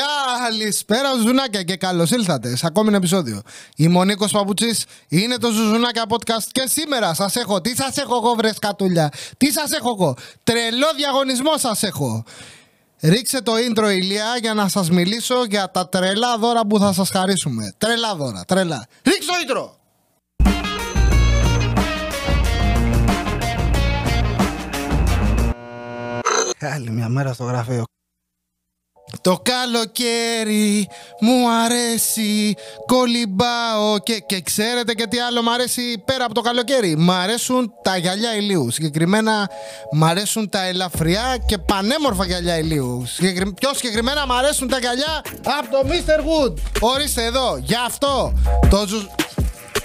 Καλησπέρα Ζουζουνάκια και καλώς ήλθατε σε ακόμη ένα επεισόδιο. Είμαι ο Νίκος Παπουτσής, είναι το Ζουζουνάκια Podcast και σήμερα σας έχω, τι σας έχω εγώ βρε σκατούλια, τι σας έχω εγώ, τρελό διαγωνισμό σας έχω. Ρίξε το intro ηλία για να σας μιλήσω για τα τρελά δώρα που θα σας χαρίσουμε. Τρελά δώρα, τρελά. Ρίξε το intro! Άλλη μια μέρα στο γραφείο. Το καλοκαίρι μου αρέσει, κολυμπάω και, και ξέρετε και τι άλλο μου αρέσει πέρα από το καλοκαίρι. Μ' αρέσουν τα γυαλιά ηλίου. Συγκεκριμένα μ' αρέσουν τα ελαφριά και πανέμορφα γυαλιά ηλίου. Πιο συγκεκριμένα μ' αρέσουν τα γυαλιά από το Mr. Wood. Ορίστε εδώ, γι' αυτό το ζου...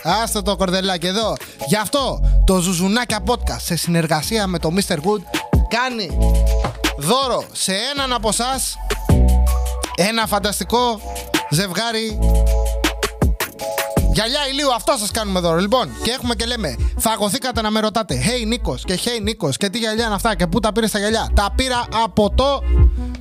Άστε το κορδελάκι εδώ. Γι' αυτό το Ζουζουνάκια Podcast σε συνεργασία με το Mr. Wood κάνει δώρο σε έναν από εσάς ένα φανταστικό ζευγάρι Γυαλιά ηλίου, αυτό σας κάνουμε δώρο. Λοιπόν, και έχουμε και λέμε, φαγωθήκατε να με ρωτάτε. Hey Νίκος και Hey Νίκος και τι γυαλιά είναι αυτά και πού τα πήρες τα γυαλιά. Τα πήρα από το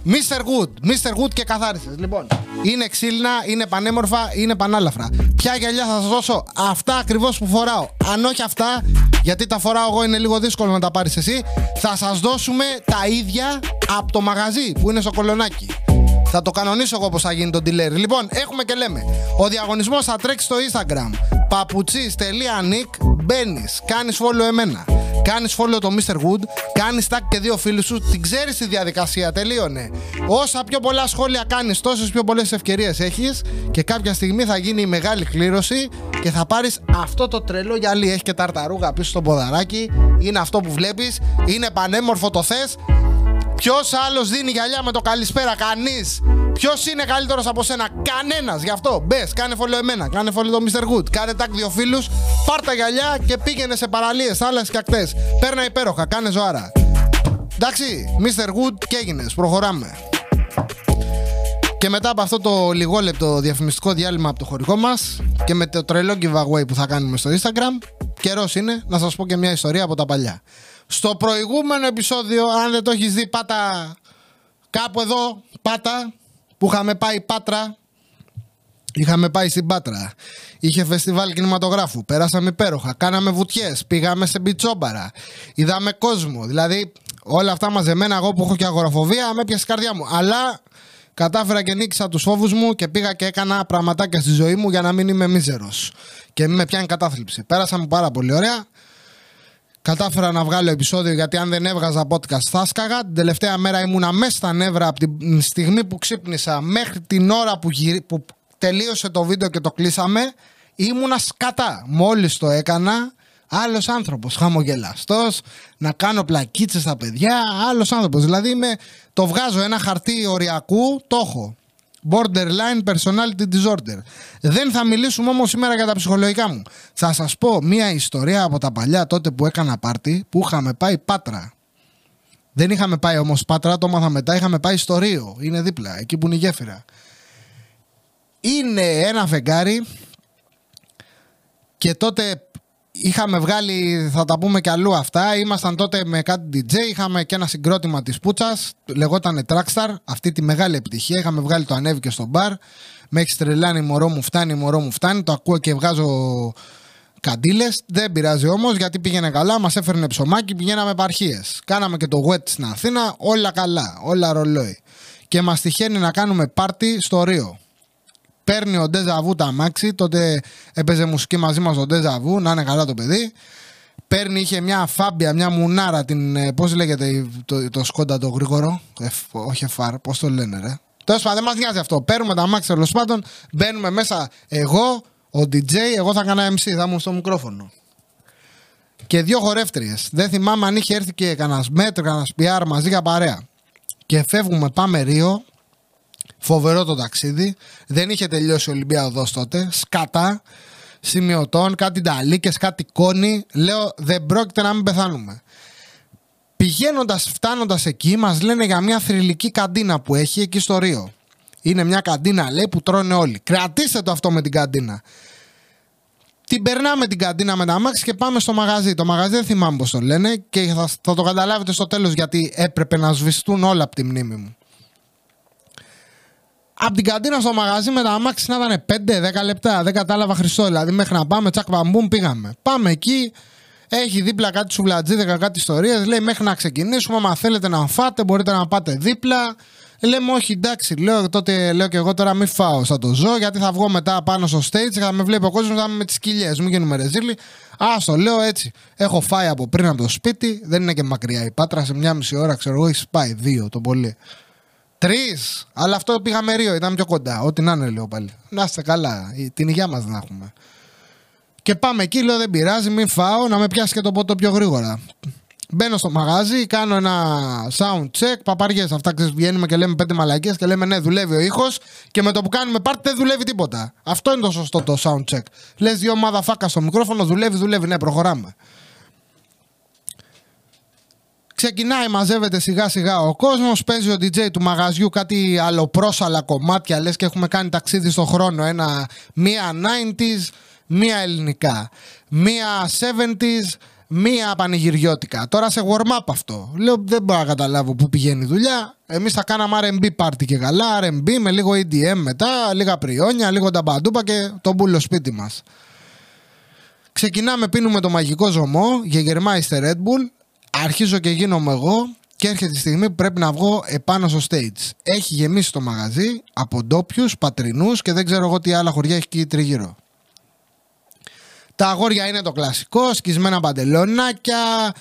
Mr. Good. Mr. Good και καθάρισες. Λοιπόν, είναι ξύλινα, είναι πανέμορφα, είναι πανάλαφρα. Ποια γυαλιά θα σας δώσω, αυτά ακριβώς που φοράω. Αν όχι αυτά, γιατί τα φοράω εγώ είναι λίγο δύσκολο να τα πάρεις εσύ, θα σας δώσουμε τα ίδια από το μαγαζί που είναι στο κολονάκι. Θα το κανονίσω εγώ πώ θα γίνει το dealer. Λοιπόν, έχουμε και λέμε. Ο διαγωνισμός θα τρέξει στο Instagram. Παπουτσί.nick. Μπαίνεις, κάνεις follow εμένα. Κάνεις follow το Mr. Wood. Κάνεις tag και δύο φίλους σου. Την ξέρεις τη διαδικασία. Τελείωνε. Όσα πιο πολλά σχόλια κάνεις, τόσες πιο πολλές ευκαιρίες έχεις. Και κάποια στιγμή θα γίνει η μεγάλη κλήρωση και θα πάρεις αυτό το τρελό γυαλί. Έχει και ταρταρούγα πίσω στο ποδαράκι. Είναι αυτό που βλέπεις. Είναι πανέμορφο το θες. Ποιος άλλος δίνει γυαλιά με το καλησπέρα, κανείς; Ποιος είναι καλύτερος από σένα, κανένας. Γι' αυτό μπες, κάνε φωλό εμένα, κάνε φωλό το Mr. Good, κάνε τάκ δύο φίλους, πάρ τα γυαλιά και πήγαινε σε παραλίες, άλλε και ακτές. Παίρνα υπέροχα, κάνε ζωάρα. Εντάξει, Mr. Good και έγινες, προχωράμε. Και μετά από αυτό το λιγόλεπτο διαφημιστικό διάλειμμα από το χωρικό μας και με το τρελό giveaway που θα κάνουμε στο Instagram, καιρός είναι να σας πω και μια ιστορία από τα παλιά. Στο προηγούμενο επεισόδιο, αν δεν το έχεις δει, πάτα κάπου εδώ, πάτα, που είχαμε πάει Πάτρα. Είχαμε πάει στην Πάτρα. Είχε φεστιβάλ κινηματογράφου. Πέρασαμε υπέροχα. Κάναμε βουτιές. Πήγαμε σε μπιτσόμπαρα. Είδαμε κόσμο. Δηλαδή, όλα αυτά μαζεμένα, εγώ που έχω και αγοραφοβία, με έπιασε η καρδιά μου. Αλλά κατάφερα και νίκησα τους φόβους μου και πήγα και έκανα πραγματάκια στη ζωή μου για να μην είμαι μίζερος. Και μην με πιάνει κατάθλιψη. Πέρασαμε πάρα πολύ ωραία. Κατάφερα να βγάλω επεισόδιο γιατί αν δεν έβγαζα podcast θα σκαγα. Την τελευταία μέρα ήμουνα μέσα στα νεύρα από τη στιγμή που ξύπνησα μέχρι την ώρα που, που τελείωσε το βίντεο και το κλείσαμε. Ήμουνα σκατά. Μόλις το έκανα, άλλος άνθρωπος, χαμογελαστός, να κάνω πλακίτσες στα παιδιά, άλλος άνθρωπος. Δηλαδή είμαι, το βγάζω ένα χαρτί οριακού, το έχω. Borderline personality disorder. Δεν θα μιλήσουμε όμως σήμερα για τα ψυχολογικά μου. Θα σας πω μία ιστορία από τα παλιά τότε που έκανα πάρτι που είχαμε πάει Πάτρα. Δεν είχαμε πάει όμως Πάτρα, το μάθαμε μετά, είχαμε πάει στο Ρίο. Είναι δίπλα, εκεί που είναι η γέφυρα. Είναι ένα φεγγάρι και τότε είχαμε βγάλει, θα τα πούμε και αλλού αυτά. Ήμασταν τότε με κάτι DJ, είχαμε και ένα συγκρότημα της Πούτσας, λεγόταν Trackstar. Αυτή τη μεγάλη επιτυχία. Είχαμε βγάλει το ανέβηκε στο μπαρ. Με έχεις τρελάνει, μωρό μου φτάνει, μωρό μου φτάνει. Το ακούω και βγάζω καντήλες. Δεν πειράζει όμως γιατί πήγαινε καλά, μας έφερνε ψωμάκι, πηγαίναμε επαρχίες. Κάναμε και το wet στην Αθήνα, όλα καλά, όλα ρολόι. Και μας τυχαίνει να κάνουμε πάρτι στο Ρίο. Παίρνει ο Ντεζαβού τα αμάξι, τότε έπαιζε μουσική μαζί μας ο Ντεζαβού, να είναι καλά το παιδί. Παίρνει, είχε μια φάμπια, μια μουνάρα, την. Ε, Πώς λέγεται το, το σκόντα το γρήγορο; όχι εφάρ, πώς το λένε, ρε. Τέλος πάντων, δεν μας νοιάζει αυτό. Παίρνουμε τα αμάξι τέλος πάντων, μπαίνουμε μέσα εγώ, ο DJ, εγώ θα έκανα MC, θα ήμουν στο μικρόφωνο. Και δύο χορεύτριες. Δεν θυμάμαι αν είχε έρθει και κανένας μέτρο, κανένας πιάρ μαζί για παρέα. Και φεύγουμε, πάμε Ρίο, Φοβερό το ταξίδι. Δεν είχε τελειώσει ο Ολυμπιαδό τότε. Σκατά σημειωτών, κάτι νταλίκες, κάτι κόνη. Λέω δεν πρόκειται να μην πεθάνουμε. Πηγαίνοντας, φτάνοντας εκεί, μας λένε για μια θρηλυκή καντίνα που έχει εκεί στο Ρίο. Είναι μια καντίνα, λέει, που τρώνε όλοι. Κρατήστε το αυτό με την καντίνα. Την περνάμε την καντίνα με τα μάξι και πάμε στο μαγαζί. Το μαγαζί δεν θυμάμαι πώς το λένε και θα, θα το καταλάβετε στο τέλος γιατί έπρεπε να σβηστούν όλα από τη μνήμη μου. Από την καντίνα στο μαγαζί με τα αμάξι να ήταν 5-10 λεπτά. Δεν κατάλαβα Χριστό. Δηλαδή μέχρι να πάμε, τσακ μπαμπούμ πήγαμε. Πάμε εκεί. Έχει δίπλα κάτι σουβλατζίδικα, κάτι ιστορίες. Λέει μέχρι να ξεκινήσουμε. Αν θέλετε να φάτε, μπορείτε να πάτε δίπλα. Λέμε όχι, εντάξει, λέω, τότε λέω και εγώ τώρα μην φάω σαν το ζω, γιατί θα βγω μετά πάνω στο stage και θα με βλέπει ο κόσμος θα είμαι με τις κοιλιές. Μην γίνουμε ρεζίλοι. Άστο, λέω έτσι. Έχω φάει από πριν από το σπίτι, δεν είναι και μακριά η πάτρα. Σε μια μισή ώρα, ξέρω εγώ, έχει πάει δύο το πολύ. Τρεις, αλλά αυτό πήγαμε ρίο, ήταν πιο κοντά. Ό,τι να είναι, λέω πάλι. Να είστε καλά, την υγεία μας να έχουμε. Και πάμε εκεί, λέω δεν πειράζει, μην φάω, να με πιάσει και το ποτό πιο γρήγορα. Μπαίνω στο μαγάζι, κάνω ένα sound check. Παπαριές αυτά βγαίνουμε και λέμε πέντε μαλακίες και λέμε ναι, δουλεύει ο ήχος. Και με το που κάνουμε πάρτι δεν δουλεύει τίποτα. Αυτό είναι το σωστό το sound check. Λες δύο ομάδα φάκα στο μικρόφωνο, δουλεύει, δουλεύει. Ναι, προχωράμε. Ξεκινάει, μαζεύεται σιγά σιγά ο κόσμος. Παίζει ο DJ του μαγαζιού κάτι αλλοπρόσαλα κομμάτια. Λες και έχουμε κάνει ταξίδι στον χρόνο. Ένα, μία 90s, μία ελληνικά. Μία 70s, μία πανηγυριώτικα. Τώρα σε warm-up αυτό. Λέω δεν μπορώ να καταλάβω πού πηγαίνει η δουλειά. Εμείς θα κάναμε RB party και καλά. RB με λίγο EDM μετά, λίγα πριόνια, λίγο ταμπαντούπα και τον μπούλο σπίτι μας. Ξεκινάμε, πίνουμε το μαγικό ζωμό, γεγερμάιστε Red Bull. Αρχίζω και γίνομαι εγώ και έρχεται η στιγμή που πρέπει να βγω επάνω στο stage. Έχει γεμίσει το μαγαζί από ντόπιους, πατρινούς και δεν ξέρω εγώ τι άλλα χωριά έχει εκεί τριγύρω. Τα αγόρια είναι το κλασικό, σκισμένα παντελόνακια,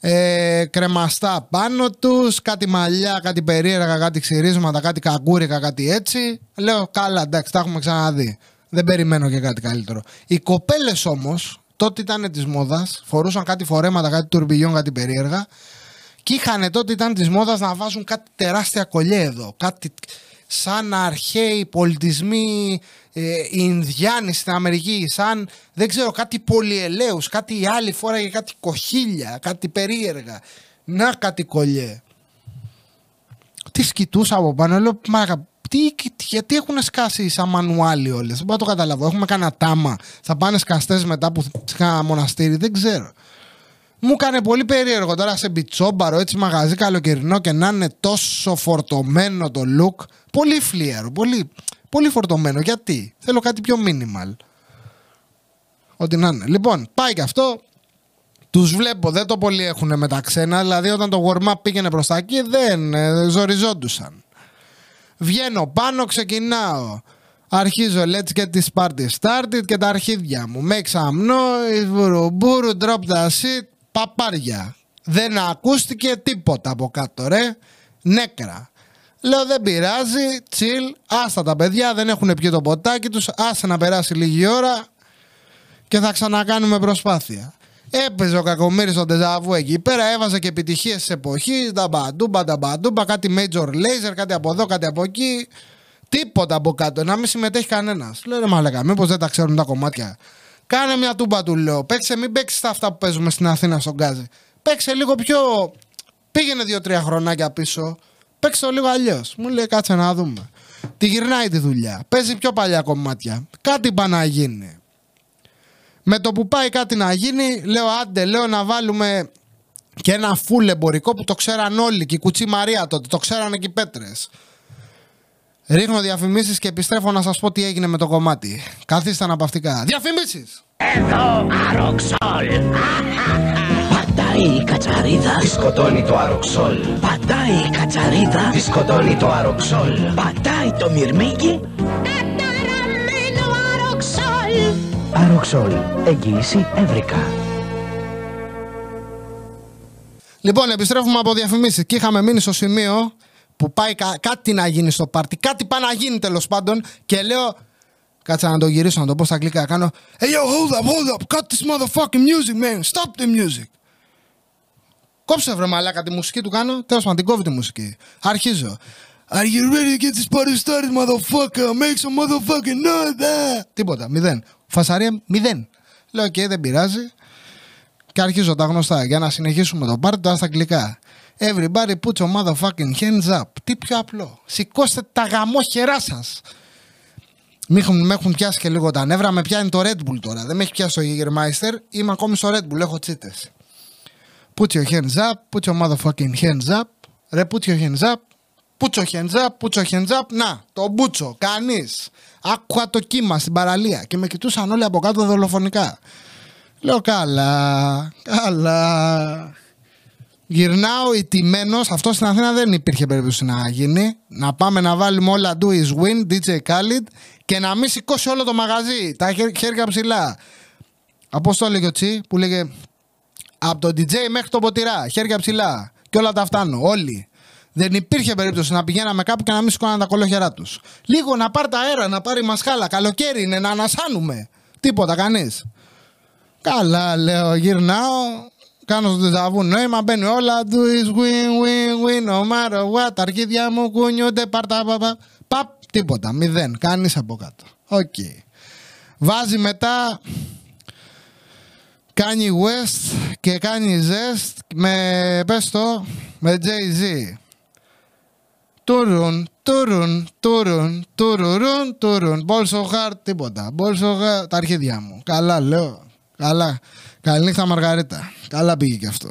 ε, κρεμαστά πάνω τους, κάτι μαλλιά, κάτι περίεργα, κάτι ξυρίσματα, κάτι κακούρικα, κάτι έτσι. Λέω καλά εντάξει, τα έχουμε ξαναδεί. Δεν περιμένω και κάτι καλύτερο. Οι κοπέλες όμως, τότε ήταν της μόδας, φορούσαν κάτι φορέματα, κάτι τουρμπιγιόν, κάτι περίεργα. Και είχαν τότε ήταν της μόδας να βάζουν κάτι τεράστια κολλιέ εδώ. Κάτι σαν αρχαίοι πολιτισμοί ε, Ινδιάνοι στην Αμερική, σαν δεν ξέρω κάτι πολυελαίους, κάτι άλλη φορά για κάτι κοχύλια, κάτι περίεργα. Να κάτι κολλιέ. Τις σκητούσα από πάνω, λέω μάκα, τι, γιατί έχουν σκάσει σαν μανουάλι όλες; Δεν μπορώ να το καταλάβω. Έχουμε κανένα τάμα. Θα πάνε σκαστές μετά που είχα μοναστήρι. Δεν ξέρω. Μου έκανε πολύ περίεργο τώρα σε μπιτσόμπαρο, έτσι μαγαζί καλοκαιρινό και να είναι τόσο φορτωμένο το look. Πολύ φλίαρο, πολύ, πολύ φορτωμένο. Γιατί; Θέλω κάτι πιο minimal. Ό,τι να είναι. Λοιπόν, πάει και αυτό. Τους βλέπω, δεν το πολύ έχουν με τα ξένα. Δηλαδή, όταν το warm-up πήγαινε προς τα εκεί, δεν ε, ζοριζόντουσαν. Βγαίνω πάνω, ξεκινάω. Αρχίζω let's get this party started και τα αρχίδια μου. Make some noise, βουρουμπουρου, drop the shit, παπάρια. Δεν ακούστηκε τίποτα από κάτω ρε. Νέκρα. Λέω δεν πειράζει, chill, άστα τα παιδιά, δεν έχουν πιει το ποτάκι τους, άσε να περάσει λίγη ώρα και θα ξανακάνουμε προσπάθεια. Έπαιζε ο κακομίρι στο τεζαβού εκεί πέρα, έβαζε και επιτυχίες της εποχής. Τα μπαντούμπα, τα μπαντούμπα, κάτι major laser, κάτι από εδώ, κάτι από εκεί. Τίποτα από κάτω, να μην συμμετέχει κανένας. Λέω ρε Μαλακά, μήπως δεν τα ξέρουν τα κομμάτια. Κάνε μια τούμπα του λέω. Παίξε, μην παίξεις τα αυτά που παίζουμε στην Αθήνα στον Γκάζι. Παίξε λίγο πιο. Πήγαινε δύο-τρία χρονάκια πίσω. Παίξε το λίγο αλλιώς. Μου λέει κάτσε να δούμε. Τη γυρνάει τη δουλειά. Παίζει πιο παλιά κομμάτια. Κάτι πάει να γίνει. Με το που πάει κάτι να γίνει, λέω άντε, λέω να βάλουμε και ένα φουλ εμπορικό που το ξέραν όλοι και η Κουτσή Μαρία τότε, το ξέραν και οι πέτρες. Ρίχνω διαφημίσεις και επιστρέφω να σας πω τι έγινε με το κομμάτι. Καθίστε αναπαυτικά. Διαφημίσεις! Εδώ αροξόλ. Πατάει η κατσαρίδα. Τη σκοτώνει το αροξόλ. Πατάει η κατσαρίδα. Τη σκοτώνει το αροξόλ. Πατάει το μυρμήγκι. Καταραμένο αροξόλ. Αροξόλ. Εγγύηση ευρικά. Λοιπόν, επιστρέφουμε από διαφημίσεις και είχαμε μείνει στο σημείο που πάει κα- κάτι να γίνει στο πάρτι. Κάτι πάει να γίνει τέλος πάντων και λέω. Κάτσα να το γυρίσω να το πω στα αγγλικά. να Κάνω. Hey yo, hold up, hold up. Cut this motherfucking music, man. Stop the music. Κόψε βρε μαλάκα τη μουσική του κάνω. Τέλος πάντων, την κόβει τη μουσική. Αρχίζω. Are you ready to get this party started, motherfucker? Make some motherfucking noise. ah." Τίποτα, μηδέν. Φασαρία, μηδέν. Λέω, οκ, δεν πειράζει. Και αρχίζω τα γνωστά για να συνεχίσουμε το πάρτι τώρα στα αγγλικά. Everybody put your motherfucking hands up. Τι πιο απλό. Σηκώστε τα γαμόχερά σας. Με έχουν, με έχουν πιάσει και λίγο τα νεύρα. Με πιάνει το Red Bull τώρα. Δεν με έχει πιάσει το Jägermeister. Είμαι ακόμη στο Red Bull. Έχω τσίτες. Put your hands up. Put your motherfucking hands up. Ρε, put your hands up. Πούτσο χεντζάπ, πούτσο χεντζάπ. Να, το μπούτσο, κανείς. Άκουγα το κύμα στην παραλία και με κοιτούσαν όλοι από κάτω δολοφονικά. Λέω καλά, καλά. Γυρνάω ηττημένος. Αυτό στην Αθήνα δεν υπήρχε περίπτωση να γίνει. Να πάμε να βάλουμε όλα do is win, DJ Khalid και να μην σηκώσει όλο το μαγαζί. Τα χέρ- χέρια ψηλά. Από το έλεγε ο Τσι που λέγε από τον DJ μέχρι τον ποτηρά. Χέρια ψηλά. Και όλα τα φτάνω. Όλοι. Δεν υπήρχε περίπτωση να πηγαίναμε κάπου και να μην σηκώναν τα κολόχερά τους. Λίγο να πάρει τα αέρα, να πάρει μασχάλα. Καλοκαίρι είναι να ανασάνουμε. Τίποτα κανείς. Καλά, λέω, γυρνάω. Κάνω στο τεζαβού νόημα, μπαίνει όλα. Do is win, win, win, no matter what. Τα αρχίδια μου κουνιούνται, πάρτα, παπα. Παπ, τίποτα, μηδέν. Κανείς από κάτω. Οκ. Βάζει μετά κάνει West και κάνει Zest με, πες το, με Jay-Z. Τουρουν, τουρουν, τουρουν, τουρουρουν, τουρουν. Ball so hard, τίποτα. Ball so hard, τα αρχίδια μου. Καλά λέω. Καλά. Καληνύχτα Μαργαρίτα. Καλά πήγε και αυτό.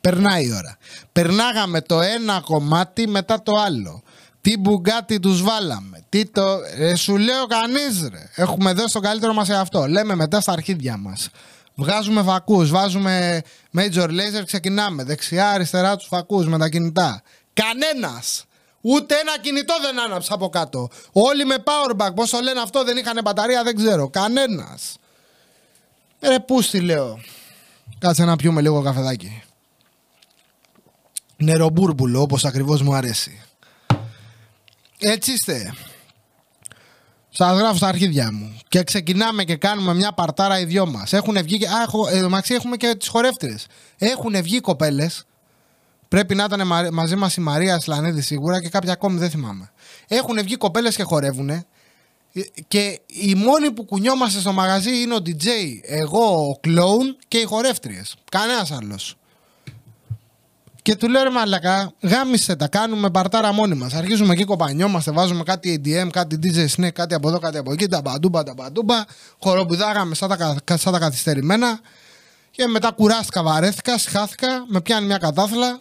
Περνάει η ώρα. Περνάγαμε το ένα κομμάτι μετά το άλλο. Τι μπουγκάτι τους βάλαμε. Τι το... Ε, σου λέω κανείς ρε. Έχουμε δώσει το καλύτερο μας σε αυτό. Λέμε μετά στα αρχίδια μας. Βγάζουμε φακούς, βάζουμε major laser, ξεκινάμε. Δεξιά, αριστερά τους φακούς με τα κινητά. Κανένας. Ούτε ένα κινητό δεν άναψε από κάτω. Όλοι με powerbank. Πώς το λένε αυτό, δεν είχαν μπαταρία, δεν ξέρω. Κανένας. Ρε πούστη λέω. Κάτσε να πιούμε λίγο καφεδάκι. Νερομπούρμπουλο όπως ακριβώς μου αρέσει. Έτσι είστε. Σας γράφω στα αρχίδια μου. Και ξεκινάμε και κάνουμε μια παρτάρα οι δυο μας. Έχουν βγει και... Α, έχω, ε, Μαξί, έχουμε και τις χορεύτριες. Έχουν βγει κοπέλες. Πρέπει να ήταν μα- μαζί μας η Μαρία Σλανίδη σίγουρα και κάποια ακόμη δεν θυμάμαι. Έχουν βγει κοπέλες και χορεύουνε. Και οι μόνοι που κουνιόμαστε στο μαγαζί είναι ο DJ, εγώ, ο κλόουν και οι χορεύτριες. Κανένας άλλος. Και του λέω ρε μαλακά, γάμισε τα, κάνουμε παρτάρα μόνοι μας. Αρχίζουμε εκεί κοπανιόμαστε, βάζουμε κάτι ADM, κάτι DJ Snake, κάτι από εδώ, κάτι από εκεί, τα μπαντούμπα, τα μπαντούμπα. Χοροπηδάγαμε σαν τα, κα- σαν τα καθυστερημένα. Και μετά κουράστηκα, βαρέθηκα, συχάθηκα, με πιάνει μια κατάθλα.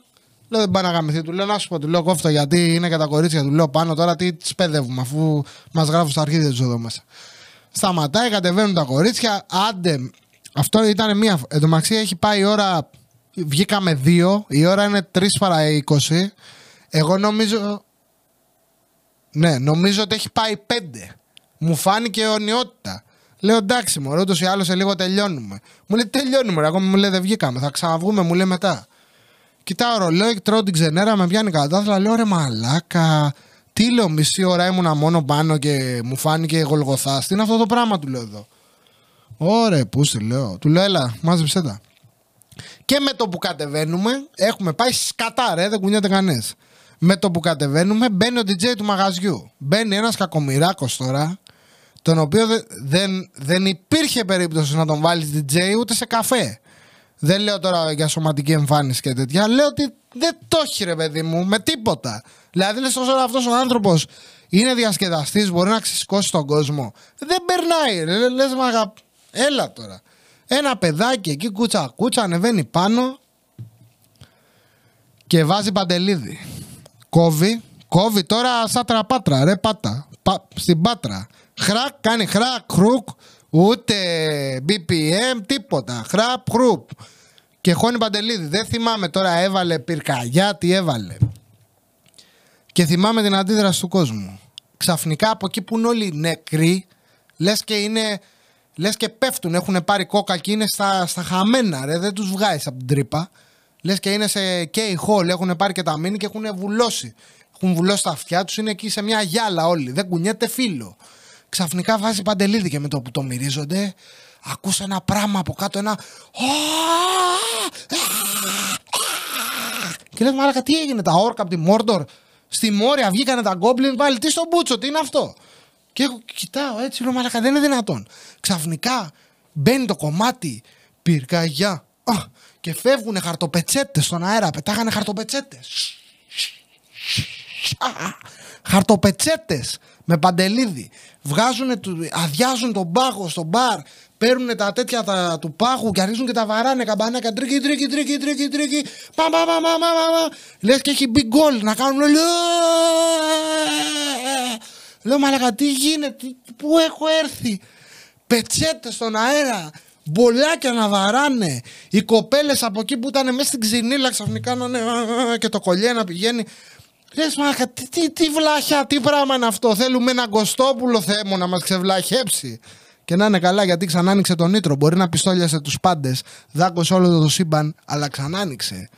Λέω δεν πάει να γαμηθεί. Του λέω να σου πω, του λέω κόφτο γιατί είναι και τα κορίτσια. Του λέω πάνω τώρα τι τις παιδεύουμε αφού μας γράφουν στα αρχίδια τους εδώ μέσα. Σταματάει, κατεβαίνουν τα κορίτσια. Άντε, αυτό ήταν μία. Εν τω μεταξύ έχει πάει η ώρα. Βγήκαμε δύο, η ώρα είναι 3 παρα 20. Εγώ νομίζω. Ναι, νομίζω ότι έχει πάει πέντε. Μου φάνηκε αιωνιότητα. Λέω εντάξει, μωρό, ούτως ή άλλως σε λίγο τελειώνουμε. Μου λέει τελειώνουμε, ρε. Ακόμα μου λέει δεν βγήκαμε. Θα ξαναβγούμε, μου λέει μετά. Κοιτάω ρολόι, τρώω την ξενέρα, με πιάνει κατάθλα. Λέω ρε μαλάκα. Τι λέω, μισή ώρα ήμουνα μόνο πάνω και μου φάνηκε γολγοθάς. Τι είναι αυτό το πράγμα, του λέω εδώ. Ωραία, πού σε λέω. Του λέω, έλα, μάζεψε τα. Και με το που κατεβαίνουμε, έχουμε πάει σκατά, ρε, δεν κουνιέται κανείς. Με το που κατεβαίνουμε, μπαίνει ο DJ του μαγαζιού. Μπαίνει ένας κακομοιράκος τώρα, τον οποίο δε- δεν, δεν υπήρχε περίπτωση να τον βάλεις DJ ούτε σε καφέ. Δεν λέω τώρα για σωματική εμφάνιση και τέτοια. Λέω ότι δεν το έχει ρε παιδί μου με τίποτα. Δηλαδή λες όσο αυτός ο άνθρωπος είναι διασκεδαστής, μπορεί να ξεσηκώσει τον κόσμο. Δεν περνάει ρε. Λες μα αγα- έλα τώρα. Ένα παιδάκι εκεί κούτσα κούτσα ανεβαίνει πάνω και βάζει παντελίδι. Κόβει, κόβει τώρα σαν τραπάτρα ρε πάτα. Πα, στην πάτρα. Χρακ, κάνει χρακ, χρουκ, ούτε BPM, τίποτα. Χραπ, χρουπ. Και χώνει παντελίδι. Δεν θυμάμαι τώρα, έβαλε πυρκαγιά, τι έβαλε. Και θυμάμαι την αντίδραση του κόσμου. Ξαφνικά από εκεί που είναι όλοι νεκροί, λες και είναι. Λες και πέφτουν, έχουν πάρει κόκα και είναι στα, στα χαμένα, ρε. Δεν τους βγάζει από την τρύπα. Λες και είναι σε κέι χόλ, έχουν πάρει και τα μήνυ και έχουν βουλώσει. Έχουν βουλώσει τα αυτιά τους, είναι εκεί σε μια γυάλα όλοι. Δεν κουνιέται φίλο. Ξαφνικά βάζει παντελίδι και με το που το μυρίζονται, ακούς ένα πράγμα από κάτω, ένα. Και λες μαλάκα τι έγινε, τα όρκα από τη Μόρντορ στη Μόρια βγήκανε τα γκόμπλιν πάλι, τι στον μπούτσο, τι είναι αυτό. Και εγώ κοιτάω έτσι, λέω μαλάκα δεν είναι δυνατόν. Ξαφνικά μπαίνει το κομμάτι πυρκαγιά Α, και φεύγουν χαρτοπετσέτες στον αέρα, πετάγανε χαρτοπετσέτες. Χαρτοπετσέτες με Παντελίδη. Βγάζουν, του- αδειάζουν τον πάγο στο μπαρ. παίρνουν τα τέτοια τα, του πάγου και αρχίζουν και τα βαράνε καμπανάκια. Τρίκι, τρίκι, τρίκι, τρίκι, τρίκι. Πα, πα, πα, πα, πα, πα, πα. Λες και έχει big goal να κάνουν. Λέω, λέω μαλακα, τι γίνεται, τι- πού έχω έρθει; Πετσέτες στον αέρα. Μπολάκια να βαράνε. Οι κοπέλες από εκεί που ήταν μέσα στην ξινίλα ξαφνικά να είναι α, α, και το κολλιέ να πηγαίνει. Λες, μαλακα, τι, τι, τι βλάχια, τι πράγμα είναι αυτό; Θέλουμε έναν Κωστόπουλο Θεέ μου να μας ξεβλαχέψει. Και να είναι καλά γιατί ξανά άνοιξε τον Νίτρο. Μπορεί να πιστόλιασε τους πάντες, δάκωσε όλο το σύμπαν, αλλά ξανά άνοιξε.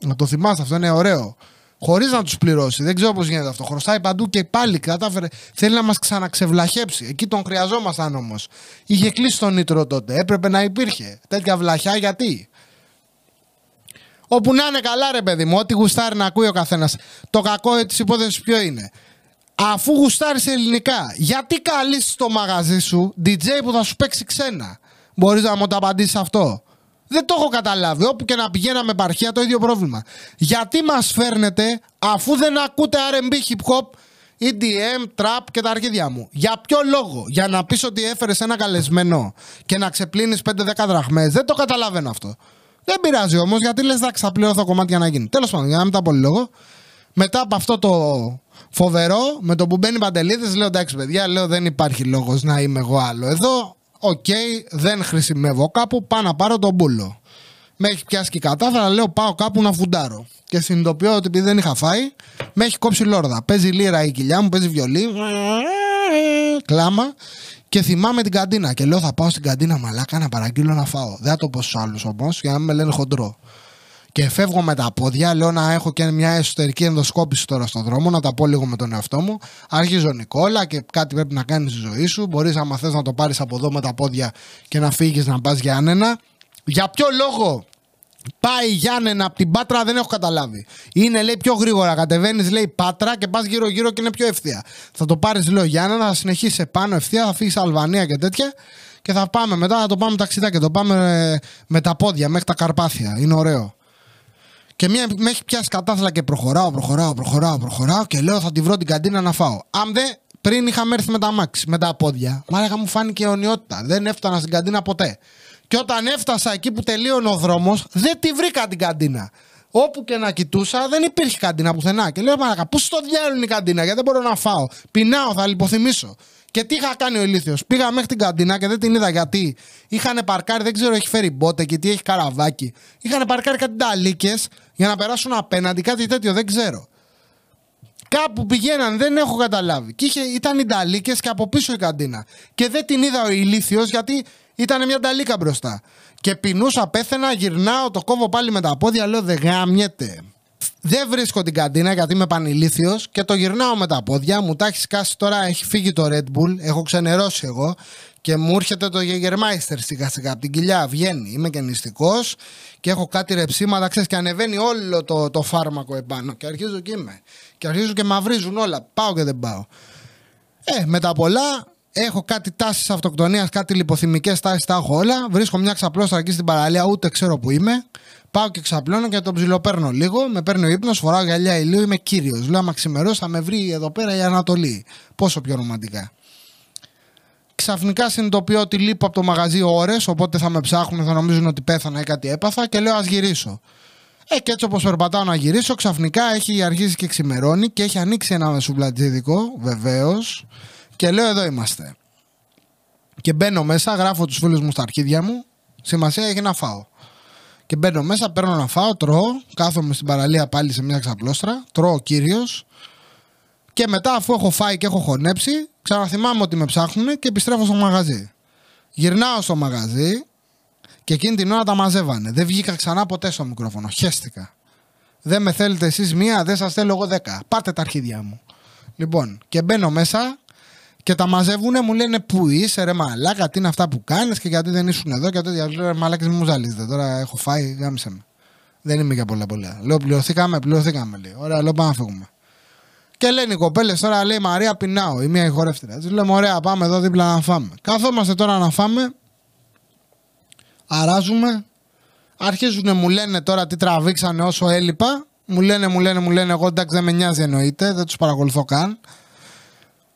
Να το θυμάστε, αυτό είναι ωραίο. Χωρίς να τους πληρώσει. Δεν ξέρω πώς γίνεται αυτό. Χρωστάει παντού και πάλι κατάφερε. Θέλει να μας ξαναξεβλαχέψει. Εκεί τον χρειαζόμασταν όμως. Είχε κλείσει τον Νίτρο τότε. Έπρεπε να υπήρχε. Τέτοια βλαχιά γιατί; Όπου να είναι καλά, ρε παιδί μου, ό,τι γουστάρει να ακούει ο καθένας. Το κακό της υπόθεσης ποιο είναι. Αφού γουστάρει ελληνικά, γιατί καλείς στο μαγαζί σου DJ που θα σου παίξει ξένα; Μπορείς να μου το απαντήσεις αυτό; Δεν το έχω καταλάβει. Όπου και να πηγαίναμε επαρχία το ίδιο πρόβλημα. Γιατί μας φέρνετε αφού δεν ακούτε RB, hip hop, EDM, trap και τα αρχίδια μου; Για ποιο λόγο; Για να πεις ότι έφερες ένα καλεσμένο και να ξεπλύνεις 5-10 δραχμές. Δεν το καταλαβαίνω αυτό. Δεν πειράζει όμως γιατί λες, εντάξει, θα πληρώσω κομμάτια να γίνει. Τέλος πάντων, για να μην τα πολυλογώ. Μετά από αυτό το φοβερό, με το που μπαίνει Παντελίδη, λέω εντάξει, παιδιά, λέω δεν υπάρχει λόγος να είμαι εγώ άλλο εδώ. Οκ, δεν χρησιμεύω κάπου, πάω να πάρω τον μπούλο. Με έχει πιάσει και η κατηφόρα, λέω πάω κάπου να φουντάρω. Και συνειδητοποιώ ότι επειδή δεν είχα φάει, με έχει κόψει λόρδα. Παίζει λύρα η κοιλιά μου, παίζει βιολί. Κλάμα. Και θυμάμαι την καντίνα. Και λέω θα πάω στην καντίνα μαλάκα να παραγγείλω να φάω. Δεν θα το πω στους άλλους όμως, για να μην με λένε χοντρό. Και φεύγω με τα πόδια, λέω να έχω και μια εσωτερική ενδοσκόπηση τώρα στον δρόμο, να τα πω λίγο με τον εαυτό μου. Αρχίζω Νικόλα και κάτι πρέπει να κάνεις στη ζωή σου. Μπορείς, άμα θες να το πάρεις από εδώ με τα πόδια και να φύγεις να πας Γιάννενα. Για ποιο λόγο πάει η Γιάννενα από την Πάτρα δεν έχω καταλάβει. Είναι λέει πιο γρήγορα. Κατεβαίνεις λέει Πάτρα και πας γύρω-γύρω και είναι πιο ευθεία. Θα το πάρεις λέω Γιάννενα, θα συνεχίσει πάνω ευθεία, θα φύγεις Αλβανία και τέτοια. Και θα πάμε μετά, θα το πάμε ταξιδάκι. Το πάμε ε, με τα πόδια μέχρι τα Καρπάθια. Είναι ωραίο. Και μία με έχει πιάσει κατάθλα και προχωράω, προχωράω, προχωράω, προχωράω και λέω θα τη βρω την καντίνα να φάω. Αν δεν, πριν είχαμε έρθει με τα μάξι, με τα πόδια, μάλακα μου φάνηκε αιωνιότητα. Δεν έφτανα στην καντίνα ποτέ. Και όταν έφτασα εκεί που τελείωνε ο δρόμος, δεν τη βρήκα την καντίνα. Όπου και να κοιτούσα, δεν υπήρχε καντίνα πουθενά. Και λέω, Μαλάκα, πού στο διάλογο είναι η καντίνα, γιατί δεν μπορώ να φάω. Πεινάω, θα λιποθυμίσω. Και τι είχα κάνει ο ηλίθιος. Πήγα μέχρι την καντίνα και δεν την είδα γιατί. Είχαν παρκάρει, δεν ξέρω, έχει φέρει μπότε και τι έχει καραβάκι. Είχαν παρκάρει κάτι ταλίκε για να περάσουν απέναντι, κάτι τέτοιο, δεν ξέρω. Κάπου πηγαίναν, δεν έχω καταλάβει. Και είχε, ήταν οι ταλίκε και από πίσω η καντίνα. Και δεν την είδα ο ηλίθιος γιατί ήταν μια ταλίκα μπροστά. Και πεινούσα, πέθαινα, γυρνάω, το κόβω πάλι με τα πόδια, λέω δεν γάμιεται. Δεν βρίσκω την καντίνα γιατί είμαι πανηλήθιος και το γυρνάω με τα πόδια. Μου τα έχεις σκάσει τώρα, έχει φύγει το Red Bull, έχω ξενερώσει εγώ και μου έρχεται το Jägermeister σιγά σιγά από την κοιλιά. Βγαίνει. Είμαι και νηστικός και έχω κάτι ρεψίματα, ξέρεις και ανεβαίνει όλο το, το φάρμακο επάνω. Και αρχίζω και είμαι. Και αρχίζω και μαυρίζουν όλα. Πάω και δεν πάω. Ε, με τα πολλά έχω κάτι τάσεις αυτοκτονίας, κάτι λιποθυμικές τάσει, τα έχω όλα. Βρίσκω μια ξαπλώστρα εκεί στην παραλία, ούτε ξέρω που είμαι. Πάω και ξαπλώνω και τον ψιλοπαίρνω λίγο. Με παίρνει ο ύπνος, φοράω γυαλιά ηλίου, είμαι κύριος. Λέω, άμα ξημερώσει θα με βρει εδώ πέρα η Ανατολή. Πόσο πιο ρομαντικά. Ξαφνικά συνειδητοποιώ ότι λείπω από το μαγαζί ώρες, οπότε θα με ψάχνουν, θα νομίζουν ότι πέθανα ή κάτι έπαθα και λέω ας γυρίσω. Ε, και έτσι όπως περπατάω να γυρίσω, ξαφνικά έχει αρχίσει και ξημερώνει και έχει ανοίξει ένα σουβλατζίδικο, βεβαίως. Και λέω εδώ είμαστε. Και μπαίνω μέσα, γράφω τους φίλους μου στα αρχίδια μου. Σημασία έχει να φάω. Και μπαίνω μέσα, παίρνω να φάω, τρώω. Κάθομαι στην παραλία πάλι σε μια ξαπλώστρα. Τρώω κύριος. Και μετά, αφού έχω φάει και έχω χωνέψει, ξαναθυμάμαι ότι με ψάχνουν και επιστρέφω στο μαγαζί. Γυρνάω στο μαγαζί και εκείνη την ώρα τα μαζεύανε. Δεν βγήκα ξανά ποτέ στο μικρόφωνο. Χαίστηκα. Δεν με θέλετε εσείς μία, δεν σας θέλω εγώ δέκα. Πάρτε τα αρχίδια μου. Λοιπόν, και μπαίνω μέσα και τα μαζεύουνε, μου λένε Πού είσαι, ρε μαλάκα, τι είναι αυτά που κάνεις και γιατί δεν ήσουν εδώ και τέτοια. Λέω ρε μαλάκα, μην μου ζαλίζετε. Τώρα έχω φάει, γάμισε με. Δεν είμαι για πολλά πολλά. Λέω πληρωθήκαμε, πληρωθήκαμε. Λέει. Ωραία, λέω πάμε να φύγουμε. Και λένε οι κοπέλες τώρα, λέει Μαρία, πεινάω. Η μία η χορεύτρια. Τη λέμε, Ωραία, πάμε εδώ δίπλα να φάμε. Καθόμαστε τώρα να φάμε. Αράζουμε. Αρχίζουν μου λένε τώρα τι τραβήξανε όσο έλειπα. Μου λένε, μου λένε, μου λένε. Εγώ εντάξει δεν με νοιάζει εννοείται. Δεν τους παρακολουθώ καν.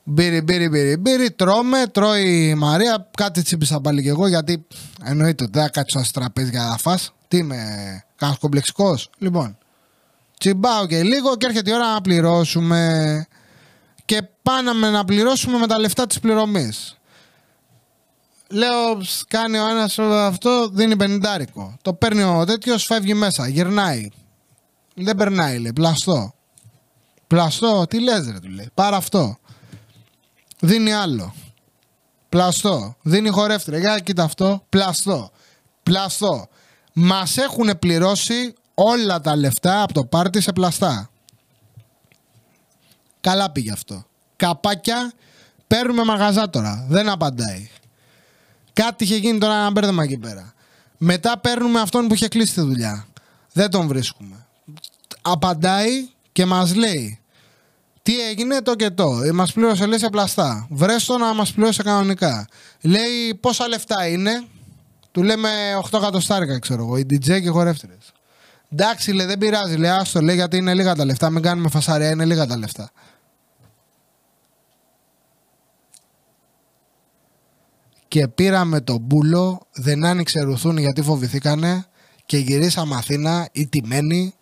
Μπύρι, μπύρι, μπύρι, μπύρι, τρώμε, τρώει η Μαρία. Κάτι τσίπησα πάλι κι εγώ γιατί εννοείται ότι δεν θα κάτσω στο τραπέζι για να φας. Τι είμαι, κανένας κομπλεξικός; Λοιπόν, τσιμπάω και λίγο και έρχεται η ώρα να πληρώσουμε. Και πάναμε να πληρώσουμε με τα λεφτά της πληρωμής. Λέω, ψ, κάνει ο ένας αυτό, δίνει πενιντάρικο. Το παίρνει ο τέτοιος, φεύγει μέσα, γυρνάει. Δεν περνάει, λέει, πλαστό. Πλαστό, τι λες ρε, του λέει. Πάρε αυτό. Δίνει άλλο. Πλαστό. Δίνει χορεύτρια. Για κοίτα αυτό. Πλαστό. Πλαστό. Μας έχουν πληρώσει όλα τα λεφτά από το πάρτι σε πλαστά. Καλά πήγε αυτό. Καπάκια. Παίρνουμε μαγαζά τώρα. Δεν απαντάει. Κάτι είχε γίνει τώρα ένα μπέρδεμα εκεί πέρα. Μετά παίρνουμε αυτόν που είχε κλείσει τη δουλειά. Δεν τον βρίσκουμε. Απαντάει και μας λέει τι έγινε το και το. Ε, Μας πλήρωσε λέει σε πλαστά. Βρες το να μας πληρώσει κανονικά. Λέει πόσα λεφτά είναι; Του λέμε 8 εκατοστάρικα ξέρω εγώ. Οι DJ και χορεύτρες. Εντάξει λέει δεν πειράζει. Λέει άστο λέει γιατί είναι λίγα τα λεφτά. Μην κάνουμε φασαρία είναι λίγα τα λεφτά. και πήραμε τον μπούλο, δεν άνοιξε ρουθούνη γιατί φοβηθήκανε και γυρίσαμε Αθήνα ηττημένοι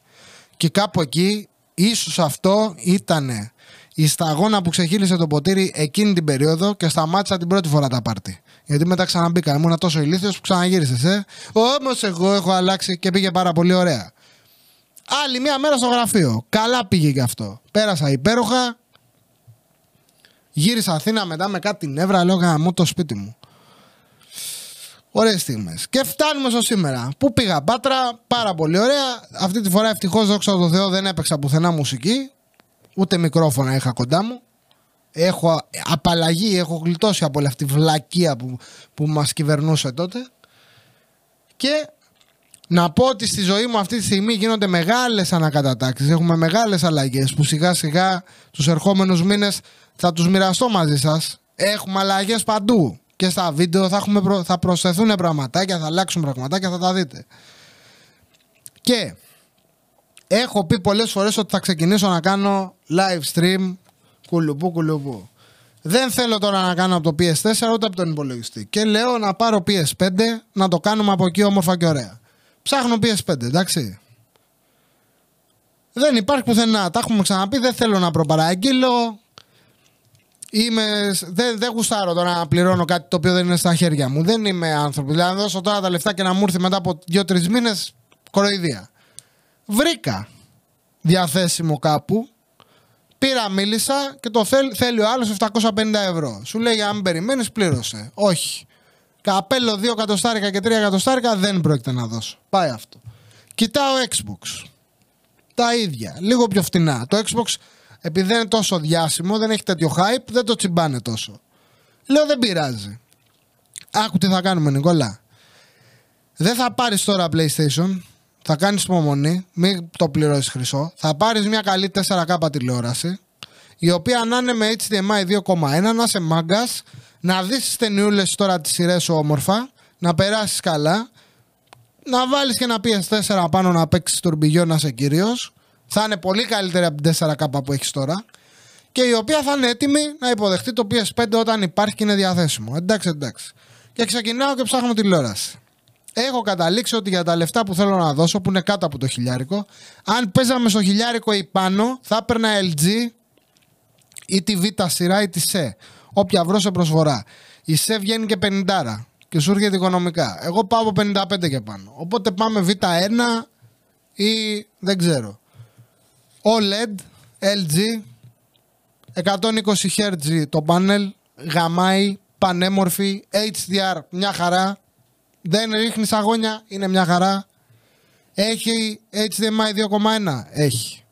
και κάπου εκεί ίσως αυτό ήταν η σταγόνα που ξεχύλισε το ποτήρι εκείνη την περίοδο και σταμάτησα την πρώτη φορά τα πάρτι. Γιατί μετά ξαναμπήκα. Ήμουν τόσο ηλίθιος που ξαναγύρισες, ε. Όμως εγώ έχω αλλάξει και πήγε πάρα πολύ ωραία. Άλλη μία μέρα στο γραφείο. Καλά πήγε και αυτό. Πέρασα υπέροχα. Γύρισα Αθήνα μετά με κάτι νεύρα. Λέω γαμώ το σπίτι μου. Ωραίες στιγμές. Και φτάνουμε στο σήμερα. Πού πήγα Πάτρα, πάρα πολύ ωραία. Αυτή τη φορά ευτυχώς, δόξα τω Θεώ, δεν έπαιξα πουθενά μουσική. Ούτε μικρόφωνα είχα κοντά μου. Έχω απαλλαγή, έχω γλιτώσει από όλη αυτή τη βλακεία που, που μας κυβερνούσε τότε. Και να πω ότι στη ζωή μου αυτή τη στιγμή γίνονται μεγάλες ανακατατάξεις. Έχουμε μεγάλες αλλαγές που σιγά σιγά τους ερχόμενους μήνες θα τους μοιραστώ μαζί σας. Έχουμε αλλαγές παντού και στα βίντεο θα, έχουμε προ... θα προσθεθούν πραγματάκια, θα αλλάξουν πραγματάκια, θα τα δείτε. Και έχω πει πολλές φορές ότι θα ξεκινήσω να κάνω live stream κουλουπού κουλουπού. Δεν θέλω τώρα να κάνω από το PS4 ούτε από τον υπολογιστή. Και λέω να πάρω PS5 να το κάνουμε από εκεί όμορφα και ωραία. Ψάχνω PS5, εντάξει. Δεν υπάρχει πουθενά. Τα έχουμε ξαναπεί. Δεν θέλω να προπαραγγείλω. Είμαι, δεν, δεν γουστάρω τώρα να πληρώνω κάτι το οποίο δεν είναι στα χέρια μου. Δεν είμαι άνθρωπος. Δηλαδή, να δώσω τώρα τα λεφτά και να μου έρθει μετά από δύο-τρεις μήνες κοροϊδία. Βρήκα διαθέσιμο κάπου. Πήρα, μίλησα και το θέλ, θέλει ο άλλος 750 ευρώ. Σου λέει, αν περιμένεις, πλήρωσε. Όχι. Καπέλο 2 εκατοστάρικα και 3 εκατοστάρικα δεν πρόκειται να δώσω. Πάει αυτό. Κοιτάω Xbox. Τα ίδια. Λίγο πιο φτηνά. Το Xbox επειδή δεν είναι τόσο διάσημο, δεν έχει τέτοιο hype, δεν το τσιμπάνε τόσο. Λέω δεν πειράζει. Άκου τι θα κάνουμε, Νικόλα. Δεν θα πάρεις τώρα PlayStation. Θα κάνεις υπομονή. Μην το πληρώσεις χρυσό. Θα πάρεις μια καλή 4K τηλεόραση. Η οποία να είναι με HDMI 2.1, να είσαι μάγκας. Να δεις τις ταινιούλες τώρα τις σειρές σου όμορφα. Να περάσεις καλά. Να βάλεις και ένα PS4 πάνω να παίξεις τουρμπιγιό να είσαι κύριο θα είναι πολύ καλύτερη από την 4K που έχεις τώρα και η οποία θα είναι έτοιμη να υποδεχτεί το PS5 όταν υπάρχει και είναι διαθέσιμο. Εντάξει, εντάξει. Και ξεκινάω και ψάχνω τηλεόραση. Έχω καταλήξει ότι για τα λεφτά που θέλω να δώσω, που είναι κάτω από το χιλιάρικο, αν παίζαμε στο χιλιάρικο ή πάνω, θα έπαιρνα LG ή τη Β σειρά ή τη ΣΕ. Όποια βρω σε προσφορά. Η ΣΕ βγαίνει και 50 και σου έρχεται οικονομικά. Εγώ πάω από 55 και πάνω. Οπότε πάμε Β1 ή δεν ξέρω. OLED, LG, 120 Hz το πάνελ, γαμάει, πανέμορφη, HDR, μια χαρά. Δεν ρίχνεις αγώνια, είναι μια χαρά. Έχει HDMI 2.1, έχει.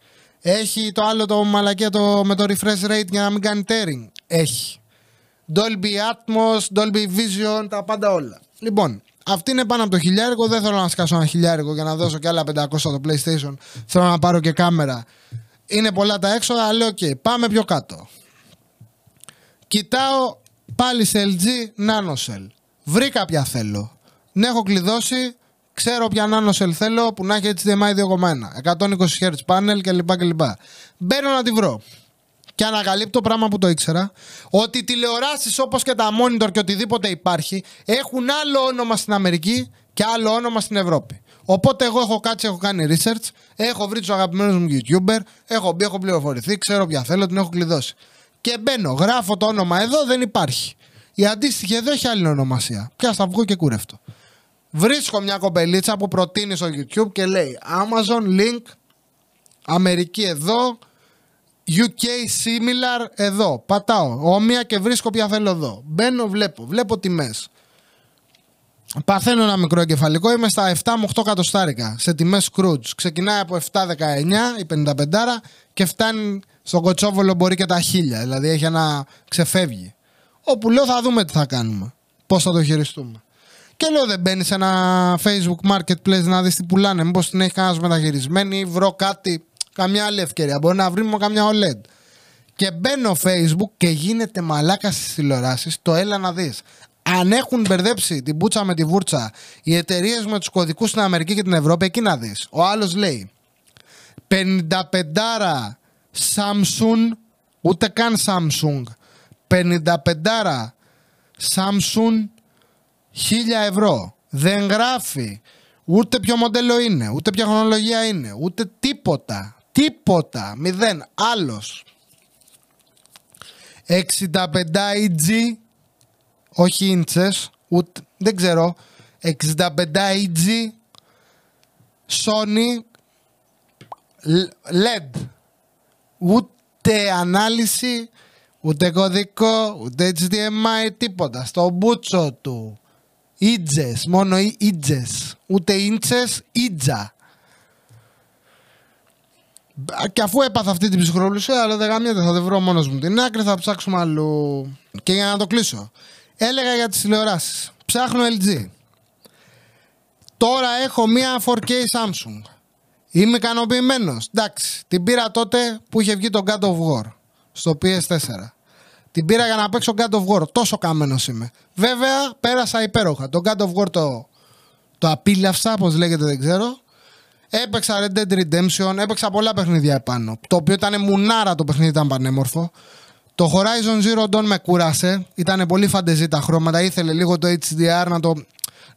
Έχει το άλλο το μαλακία το, με το refresh rate για να μην κάνει tearing, έχει. Dolby Atmos, Dolby Vision, τα πάντα όλα. Λοιπόν, αυτή είναι πάνω από το χιλιάρικο. Δεν θέλω να σκάσω ένα χιλιάρικο για να δώσω και άλλα 500 στο PlayStation. Θέλω να πάρω και κάμερα. Είναι πολλά τα έξοδα, αλλά λέω: OK, πάμε πιο κάτω. Κοιτάω πάλι σε LG NanoCell. Βρήκα ποια θέλω. Ναι, έχω κλειδώσει. Ξέρω ποια NanoCell θέλω που να έχει HDMI 2.1. 120 Hz panel κλπ. κλπ. Μπαίνω να τη βρω. Και ανακαλύπτω πράγμα που το ήξερα, ότι οι τηλεοράσεις όπως και τα monitor και οτιδήποτε υπάρχει έχουν άλλο όνομα στην Αμερική και άλλο όνομα στην Ευρώπη. Οπότε εγώ έχω κάτσει, έχω κάνει research, έχω βρει τους αγαπημένους μου YouTuber, έχω μπει, έχω πληροφορηθεί, ξέρω ποια θέλω, την έχω κλειδώσει. Και μπαίνω, γράφω το όνομα εδώ, δεν υπάρχει. Η αντίστοιχη εδώ έχει άλλη ονομασία. Πια θα βγω και κούρευτο. Βρίσκω μια κοπελίτσα που προτείνει στο YouTube και λέει Amazon link, Αμερική εδώ, UK similar εδώ. Πατάω όμοια και βρίσκω ποια θέλω εδώ. Μπαίνω, βλέπω, βλέπω τιμές. Παθαίνω ένα μικρό εγκεφαλικό, είμαι στα 7 με 8 κατοστάρικα σε τιμές Scrooge. Ξεκινάει από 7-19 η 55 και φτάνει στο κοτσόβολο μπορεί και τα 1000. Δηλαδή έχει ένα ξεφεύγει. Όπου λέω θα δούμε τι θα κάνουμε. Πώς θα το χειριστούμε. Και λέω δεν μπαίνει σε ένα Facebook Marketplace να δεις τι πουλάνε. Μήπως την έχει κανένας μεταχειρισμένη, βρω κάτι, καμιά άλλη ευκαιρία. Μπορεί να βρούμε καμιά OLED. Και μπαίνω Facebook και γίνεται μαλάκα στις τηλεοράσεις. Το έλα να δεις. Αν έχουν μπερδέψει την μπούτσα με τη βούρτσα οι εταιρείες με τους κωδικούς στην Αμερική και την Ευρώπη, εκεί να δεις. Ο άλλος λέει 55 Samsung, ούτε καν Samsung. 55 Samsung 1000 ευρώ. Δεν γράφει ούτε ποιο μοντέλο είναι, ούτε ποια χρονολογία είναι, ούτε τίποτα. Τίποτα. Μηδέν. Άλλος. 65 EG όχι ίντσες, ούτε, δεν ξέρω, 65 EG, Sony, LED, ούτε ανάλυση, ούτε κωδικό, ούτε HDMI, τίποτα. Στο μπούτσο του, ίτζες, μόνο ίτζες, ούτε ίντσες, ίτζα. Και αφού έπαθα αυτή την ψυχρολουσία, αλλά δεν γαμιέται, θα δεν βρω μόνος μου την άκρη, θα ψάξουμε αλλού. Και για να το κλείσω. Έλεγα για τις τηλεοράσεις. Ψάχνω LG. Τώρα έχω μία 4K Samsung. Είμαι ικανοποιημένος. Εντάξει, την πήρα τότε που είχε βγει το God of War στο PS4. Την πήρα για να παίξω God of War. Τόσο καμένος είμαι. Βέβαια, πέρασα υπέροχα. Το God of War το, το απίλαυσα, όπως λέγεται, δεν ξέρω. Έπαιξα Red Dead Redemption, έπαιξα πολλά παιχνίδια επάνω. Το οποίο ήταν μουνάρα το παιχνίδι, ήταν πανέμορφο. Το Horizon Zero Dawn με κούρασε. Ήταν πολύ φαντεζή τα χρώματα. Ήθελε λίγο το HDR να το,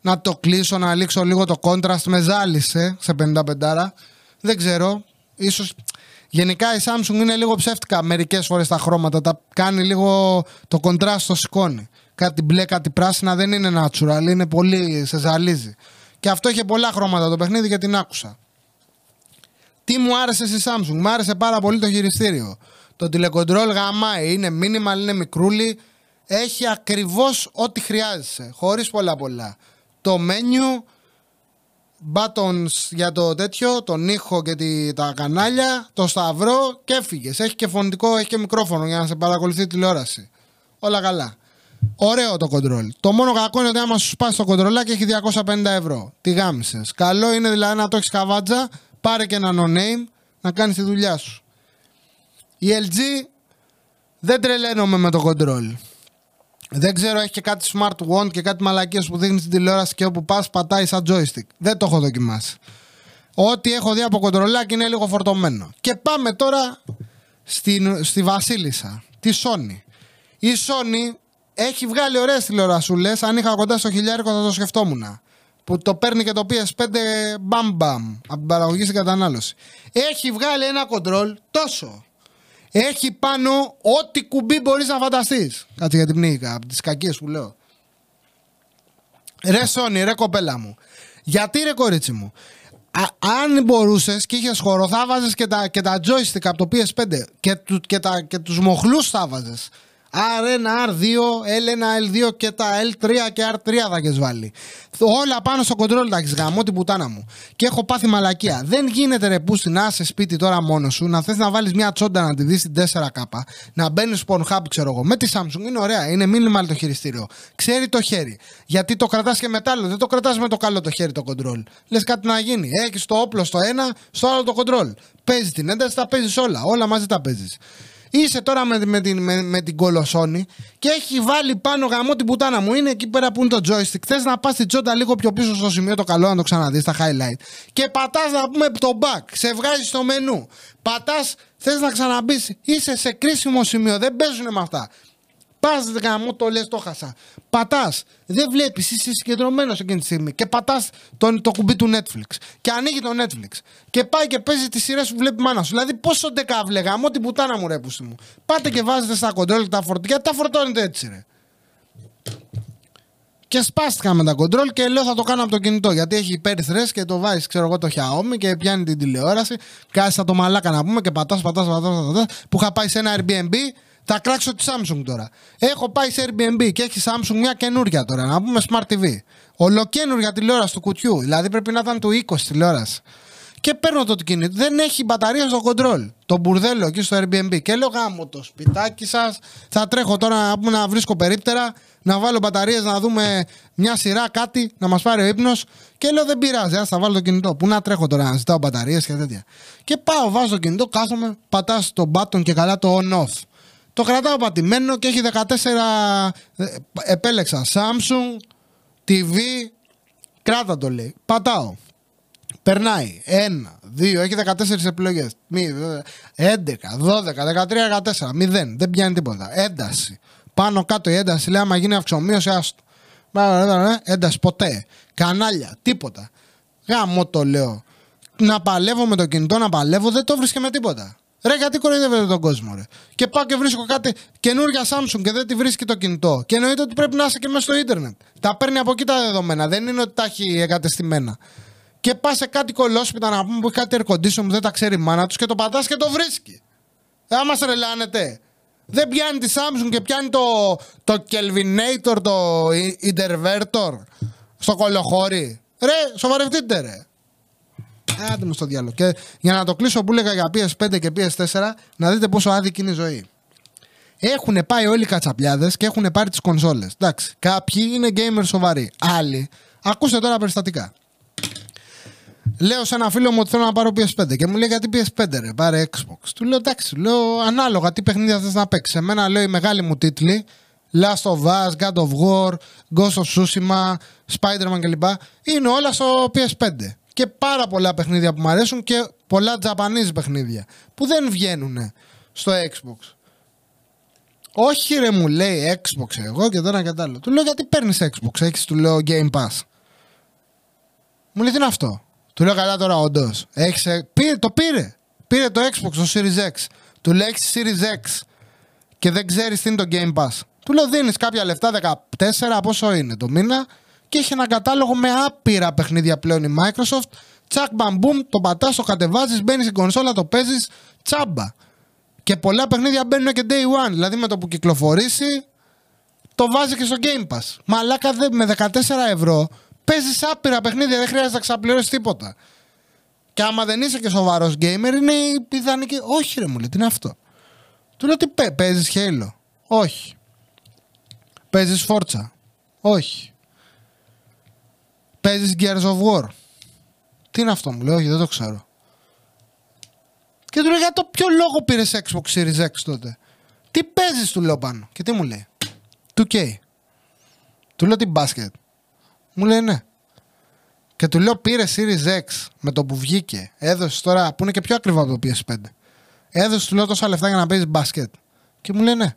να το κλείσω, να λήξω λίγο το contrast. Με ζάλισε σε 55. Δεν ξέρω. Ίσως... Γενικά η Samsung είναι λίγο ψεύτικα μερικές φορές τα χρώματα. Τα κάνει λίγο το contrast το σηκώνει. Κάτι μπλε, κάτι πράσινα δεν είναι natural. Είναι πολύ. σε ζαλίζει. Και αυτό είχε πολλά χρώματα το παιχνίδι και την άκουσα. Τι μου άρεσε στη Samsung. Μου άρεσε πάρα πολύ το χειριστήριο. Το τηλεκοντρόλ γαμάει. Είναι minimal, είναι μικρούλι. Έχει ακριβώς ό,τι χρειάζεσαι. Χωρίς πολλά πολλά. Το menu, buttons για το τέτοιο, τον ήχο και τη, τα κανάλια, το σταυρό και έφυγες. Έχει και φωνητικό, έχει και μικρόφωνο για να σε παρακολουθεί τηλεόραση. Όλα καλά. Ωραίο το κοντρόλ. Το μόνο κακό είναι ότι άμα σου σπάσει το κοντρολάκι έχει 250 ευρώ. Τι γάμισες. Καλό είναι δηλαδή να το έχεις καβάτζα, πάρε και ένα no name να κάνεις τη δουλειά σου. Η LG δεν τρελαίνομαι με το control. Δεν ξέρω, έχει και κάτι smart wand και κάτι μαλακίες που δείχνεις στην τηλεόραση και όπου πας πατάει σαν joystick. Δεν το έχω δοκιμάσει. Ό,τι έχω δει από κοντρολάκι είναι λίγο φορτωμένο. Και πάμε τώρα στη, στη Βασίλισσα, τη Sony. Η Sony έχει βγάλει ωραίες τηλεορασούλε. Αν είχα κοντά στο χιλιάρικο θα το σκεφτόμουν. Που το παίρνει και το PS5 μπαμ μπαμ από την παραγωγή στην κατανάλωση. Έχει βγάλει ένα κοντρόλ τόσο έχει πάνω ό,τι κουμπί μπορείς να φανταστείς. Κάτσε για την πνίγηκα, από τις κακίες που λέω. Ρε Σόνι, ρε κοπέλα μου. Γιατί ρε κορίτσι μου. αν μπορούσες και είχες χώρο, θα βάζε και τα, και τα joystick από το PS5 και, του, και, τα, και τους μοχλούς θα βάζε. R1, R2, L1, L2 και τα L3 και R3 θα έχεις βάλει. Όλα πάνω στο control τα έχεις γαμώ την πουτάνα μου. Και έχω πάθει μαλακία. Δεν γίνεται ρε που να είσαι σπίτι τώρα μόνος σου, να θες να βάλεις μια τσόντα να τη δεις στην 4K, να μπαίνεις Pornhub, ξέρω εγώ. Με τη Samsung είναι ωραία, είναι minimal το χειριστήριο. Ξέρει το χέρι. Γιατί το κρατάς και μετάλλο, δεν το κρατάς με το καλό το χέρι το control. Λες κάτι να γίνει. Έχεις το όπλο στο ένα, στο άλλο το control. Παίζει την ένταση, τα παίζεις όλα. Όλα μαζί τα παίζεις. Είσαι τώρα με, με, την, με, με την κολοσόνη και έχει βάλει πάνω γαμό την πουτάνα μου. Είναι εκεί πέρα που είναι το joystick. Θες να πας την τσόντα λίγο πιο πίσω στο σημείο το καλό να το ξαναδείς στα highlight. Και πατάς να πούμε το back. Σε βγάζεις στο μενού. Πατάς, θες να ξαναμπεί. Είσαι σε κρίσιμο σημείο. Δεν παίζουν με αυτά. Πας γαμό το λες, το χάσα. Πατάς. Δεν βλέπεις, είσαι συγκεντρωμένος εκείνη τη στιγμή. Και πατάς το, το κουμπί του Netflix. Και ανοίγει το Netflix. Και πάει και παίζει τι σειρέ που βλέπει η μάνα σου. Δηλαδή, πόσο ντεκάβλε γαμό την πουτάνα μου ρε πούστη μου. Πάτε και βάζετε στα κοντρόλ τα φορτικά. Τα φορτώνετε έτσι, ρε. Και σπάστηκα με τα κοντρόλ και λέω θα το κάνω από το κινητό. Γιατί έχει υπέρυθρες και το βάζεις, ξέρω εγώ, το Xiaomi και πιάνει την τηλεόραση. Κάθεσαι το μαλάκα να πούμε και πατάς, πατάς, πατάς, πατάς. Που είχα πάει σε ένα Airbnb θα κράξω τη Samsung τώρα. Έχω πάει σε Airbnb και έχει Samsung μια καινούρια τώρα, να πούμε Smart TV. Ολοκένουργια τηλεόραση του κουτιού. Δηλαδή πρέπει να ήταν του 20 τηλεόραση. Και παίρνω το κινητό. Δεν έχει μπαταρία στο control. Το μπουρδέλο εκεί στο Airbnb. Και λέω γάμο το σπιτάκι σας. Θα τρέχω τώρα να, πούμε, να βρίσκω περίπτερα, να βάλω μπαταρίες, να δούμε μια σειρά, κάτι, να μας πάρει ο ύπνος. Και λέω δεν πειράζει, ας θα βάλω το κινητό. Πού να τρέχω τώρα να ζητάω μπαταρίες και τέτοια. Και πάω, βάζω το κινητό, κάθομαι, πατάς το button και καλά το on-off. Το κρατάω πατημένο και έχει 14. ε, Επέλεξα Samsung, TV. Κράτα το λέει. Πατάω. Περνάει. Ένα, δύο, έχει 14 επιλογές. 11, 12, 13, 14. 0. Δεν πιάνει τίποτα. Ένταση. Πάνω κάτω η ένταση λέει: Άμα γίνει αυξομοίωση, άστο. Ένταση ποτέ. Κανάλια. Τίποτα. Γάμο το λέω. Να παλεύω με το κινητό, να παλεύω, δεν το βρίσκε με τίποτα. Ρε, γιατί κοροϊδεύετε τον κόσμο, ρε. Και πάω και βρίσκω κάτι καινούργια Samsung και δεν τη βρίσκει το κινητό. Και εννοείται ότι πρέπει να είσαι και μέσα στο ίντερνετ. Τα παίρνει από εκεί τα δεδομένα. Δεν είναι ότι τα έχει εγκατεστημένα. Και πας σε κάτι κολόσπιτα να πούμε που έχει κάτι air condition που δεν τα ξέρει η μάνα τους και το πατάς και το βρίσκει. Δεν μα ρελάνετε. Δεν πιάνει τη Samsung και πιάνει το, το Kelvinator, το Intervertor στο κολοχώρι. Ρε, σοβαρευτείτε ρε. Άντε μου στο διάλογο. Και για να το κλείσω που έλεγα για PS5 και PS4, να δείτε πόσο άδικη είναι η ζωή. Έχουν πάει όλοι οι κατσαπλιάδες και έχουν πάρει τις κονσόλες. Εντάξει. Κάποιοι είναι gamers σοβαροί. Άλλοι. Ακούστε τώρα περιστατικά. Λέω σε ένα φίλο μου ότι θέλω να πάρω PS5 και μου λέει γιατί PS5 ρε, πάρε Xbox. Του λέω εντάξει, λέω ανάλογα τι παιχνίδια θες να παίξεις. Εμένα λέω οι μεγάλοι μου τίτλοι, Last of Us, God of War, Ghost of Tsushima, Spider-Man κλπ. Είναι όλα στο PS5 και πάρα πολλά παιχνίδια που μου αρέσουν και πολλά Japanese παιχνίδια που δεν βγαίνουν στο Xbox. Όχι ρε μου λέει Xbox εγώ και τώρα και άλλο. Του λέω γιατί παίρνεις Xbox, έχεις του λέω Game Pass. Μου λέει τι είναι αυτό; Του λέω καλά τώρα όντως. Πήρε, το πήρε. Πήρε το Xbox, το Series X. Του λέει έχεις Series X και δεν ξέρεις τι είναι το Game Pass. Του λέω δίνεις κάποια λεφτά, 14 πόσο είναι το μήνα και έχει ένα κατάλογο με άπειρα παιχνίδια πλέον η Microsoft. Τσακ μπαμπούμ, το πατάς, το κατεβάζεις, μπαίνεις στην κονσόλα, το παίζεις, τσάμπα. Και πολλά παιχνίδια μπαίνουν και day one. Δηλαδή με το που κυκλοφορήσει, το βάζει και στο Game Pass. Μαλάκα με 14 ευρώ παίζεις άπειρα παιχνίδια, δεν χρειάζεται να ξαπληρώσεις τίποτα. Και άμα δεν είσαι και σοβαρός gamer, είναι η ιδανική. Όχι, ρε μου λέει, τι είναι αυτό; Του λέω τι παίζεις Halo; Όχι. Παίζεις Forza; Όχι. Παίζεις Gears of War. Τι είναι αυτό, μου λέει, Όχι, δεν το ξέρω. Και του λέω για το ποιο λόγο πήρες Xbox Series X τότε; Τι παίζεις, του λέω πάνω. Και τι μου λέει; 2K. Του λέω τι μπάσκετ. Μου λέει ναι. Και του λέω πήρε Series X με το που βγήκε. Έδωσες τώρα που είναι και πιο ακριβό από το PS5. Έδωσες του λέω τόσα λεφτά για να παίζεις μπάσκετ. Και μου λέει ναι.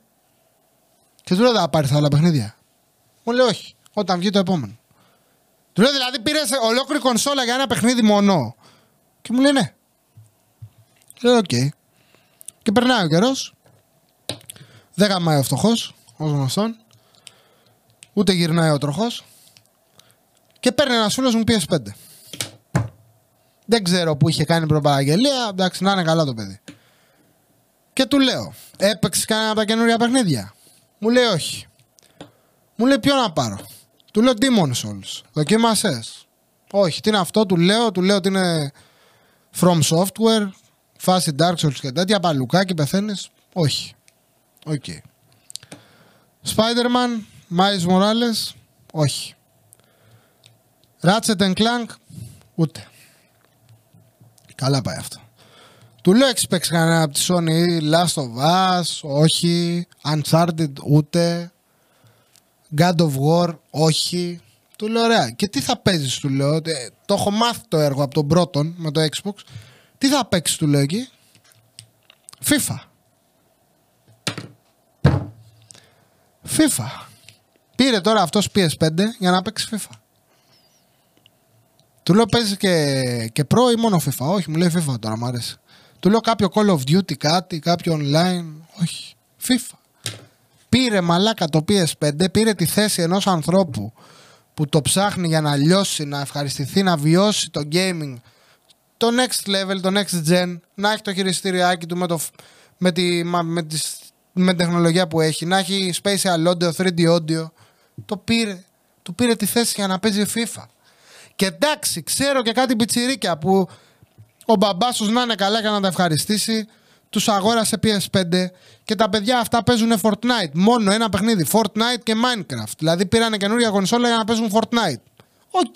Και του λέω θα πάρεις άλλα παιχνίδια. Μου λέει όχι. Όταν βγει το επόμενο. Του λέω δηλαδή πήρες ολόκληρη κονσόλα για ένα παιχνίδι μόνο. Και μου λέει ναι. Λέω οκ. Okay. Και περνάει ο καιρός. Δεν γαμάει ο φτωχός, ως γνωστόν. Ούτε γυρνάει ο τροχός. Και παίρνει ένας φίλος μου PS5. Δεν ξέρω που είχε κάνει προπαραγγελία. Εντάξει, να είναι καλά το παιδί. Και του λέω, έπαιξες κανένα από τα καινούργια παιχνίδια; Μου λέει όχι. Μου λέει ποιο να πάρω; Του λέω Demon Souls. Δοκίμασες. Όχι, τι είναι αυτό, του λέω, του λέω ότι είναι From Software, φάση Dark Souls και τέτοια, παλουκάκι, πεθαίνεις. Όχι. Οκέι. Okay. Spider-Man, Miles Morales, όχι. Ratchet and Clank, ούτε. Καλά πάει αυτό. Του λέω έχεις παίξει κανένα από τη Sony Last of Us, όχι. Uncharted ούτε. God of War, όχι. Του λέω ωραία. Και τι θα παίζεις του λέω. Ε, Το έχω μάθει το έργο από τον πρώτο με το Xbox. Τι θα παίξεις του λέω εκεί. FIFA. FIFA. Πήρε τώρα αυτός PS5 για να παίξει FIFA. Του λέω παίζεις και, και Pro ή μόνο FIFA; Όχι, μου λέει FIFA τώρα, μου αρέσει. Του λέω κάποιο Call of Duty, κάτι, κάποιο online; Όχι. FIFA. Πήρε μαλάκα το PS5, πήρε τη θέση ενός ανθρώπου που το ψάχνει για να λιώσει, να ευχαριστηθεί, να βιώσει το gaming το next level, το next gen, να έχει το χειριστήριάκι του με, το, φ- με, τη, μα- με, τις- με την τεχνολογία που έχει, να έχει spatial audio, 3D audio. Το πήρε. Του πήρε τη θέση για να παίζει FIFA. Και εντάξει, ξέρω και κάτι πιτσιρίκια που ο μπαμπάς τους να είναι καλά για να τα ευχαριστήσει, τους αγόρασε PS5 και τα παιδιά αυτά παίζουν Fortnite. Μόνο ένα παιχνίδι, Fortnite και Minecraft. Δηλαδή πήρανε καινούργια κονσόλα για να παίζουν Fortnite. Οκέι.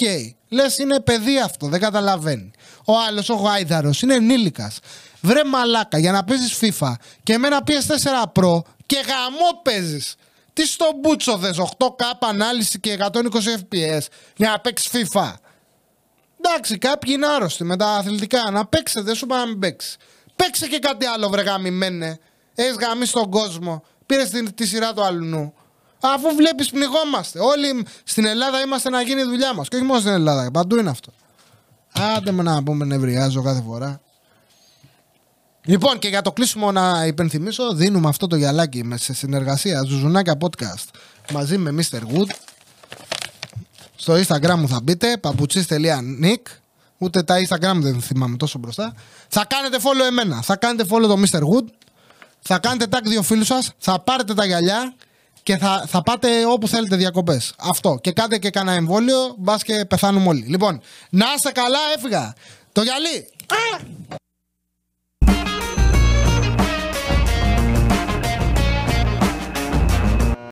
Λες είναι παιδί αυτό, δεν καταλαβαίνει. Ο άλλος, ο γάιδαρος, είναι ενήλικας. Βρε μαλάκα για να παίζεις FIFA και με ένα PS4 Pro και γαμώ παίζεις. Τι στο μπούτσο θες, 8K ανάλυση και 120 FPS για να παίξεις FIFA. Εντάξει, κάποιοι είναι άρρωστοι με τα αθλητικά. Να παίξετε, δεν σου είπα να μην παίξεις. Παίξε και κάτι άλλο, βρε γαμημένε. Έχεις γαμήσει τον κόσμο. Πήρε τη, τη σειρά του αλλού. Αφού βλέπεις, πνιγόμαστε. Όλοι στην Ελλάδα είμαστε να γίνει η δουλειά μας. Και όχι μόνο στην Ελλάδα, παντού είναι αυτό. Άντε με να πούμε νευριάζω κάθε φορά. Λοιπόν, και για το κλείσιμο να υπενθυμίσω, δίνουμε αυτό το γυαλάκι με σε συνεργασία Ζουζουνάκια Podcast μαζί με Mr. Wood. Στο Instagram μου θα μπείτε, παπουτσίς.nick. Ούτε τα Instagram δεν θυμάμαι τόσο μπροστά. Θα κάνετε follow εμένα. Θα κάνετε follow το Mr. Wood. Θα κάνετε tag δύο φίλους σας. Θα πάρετε τα γυαλιά και θα, θα πάτε όπου θέλετε διακοπές. Αυτό. Και κάντε και κανένα εμβόλιο, μπας και πεθάνουμε όλοι. Λοιπόν, να είστε καλά, έφυγα. Το γυαλί. Α!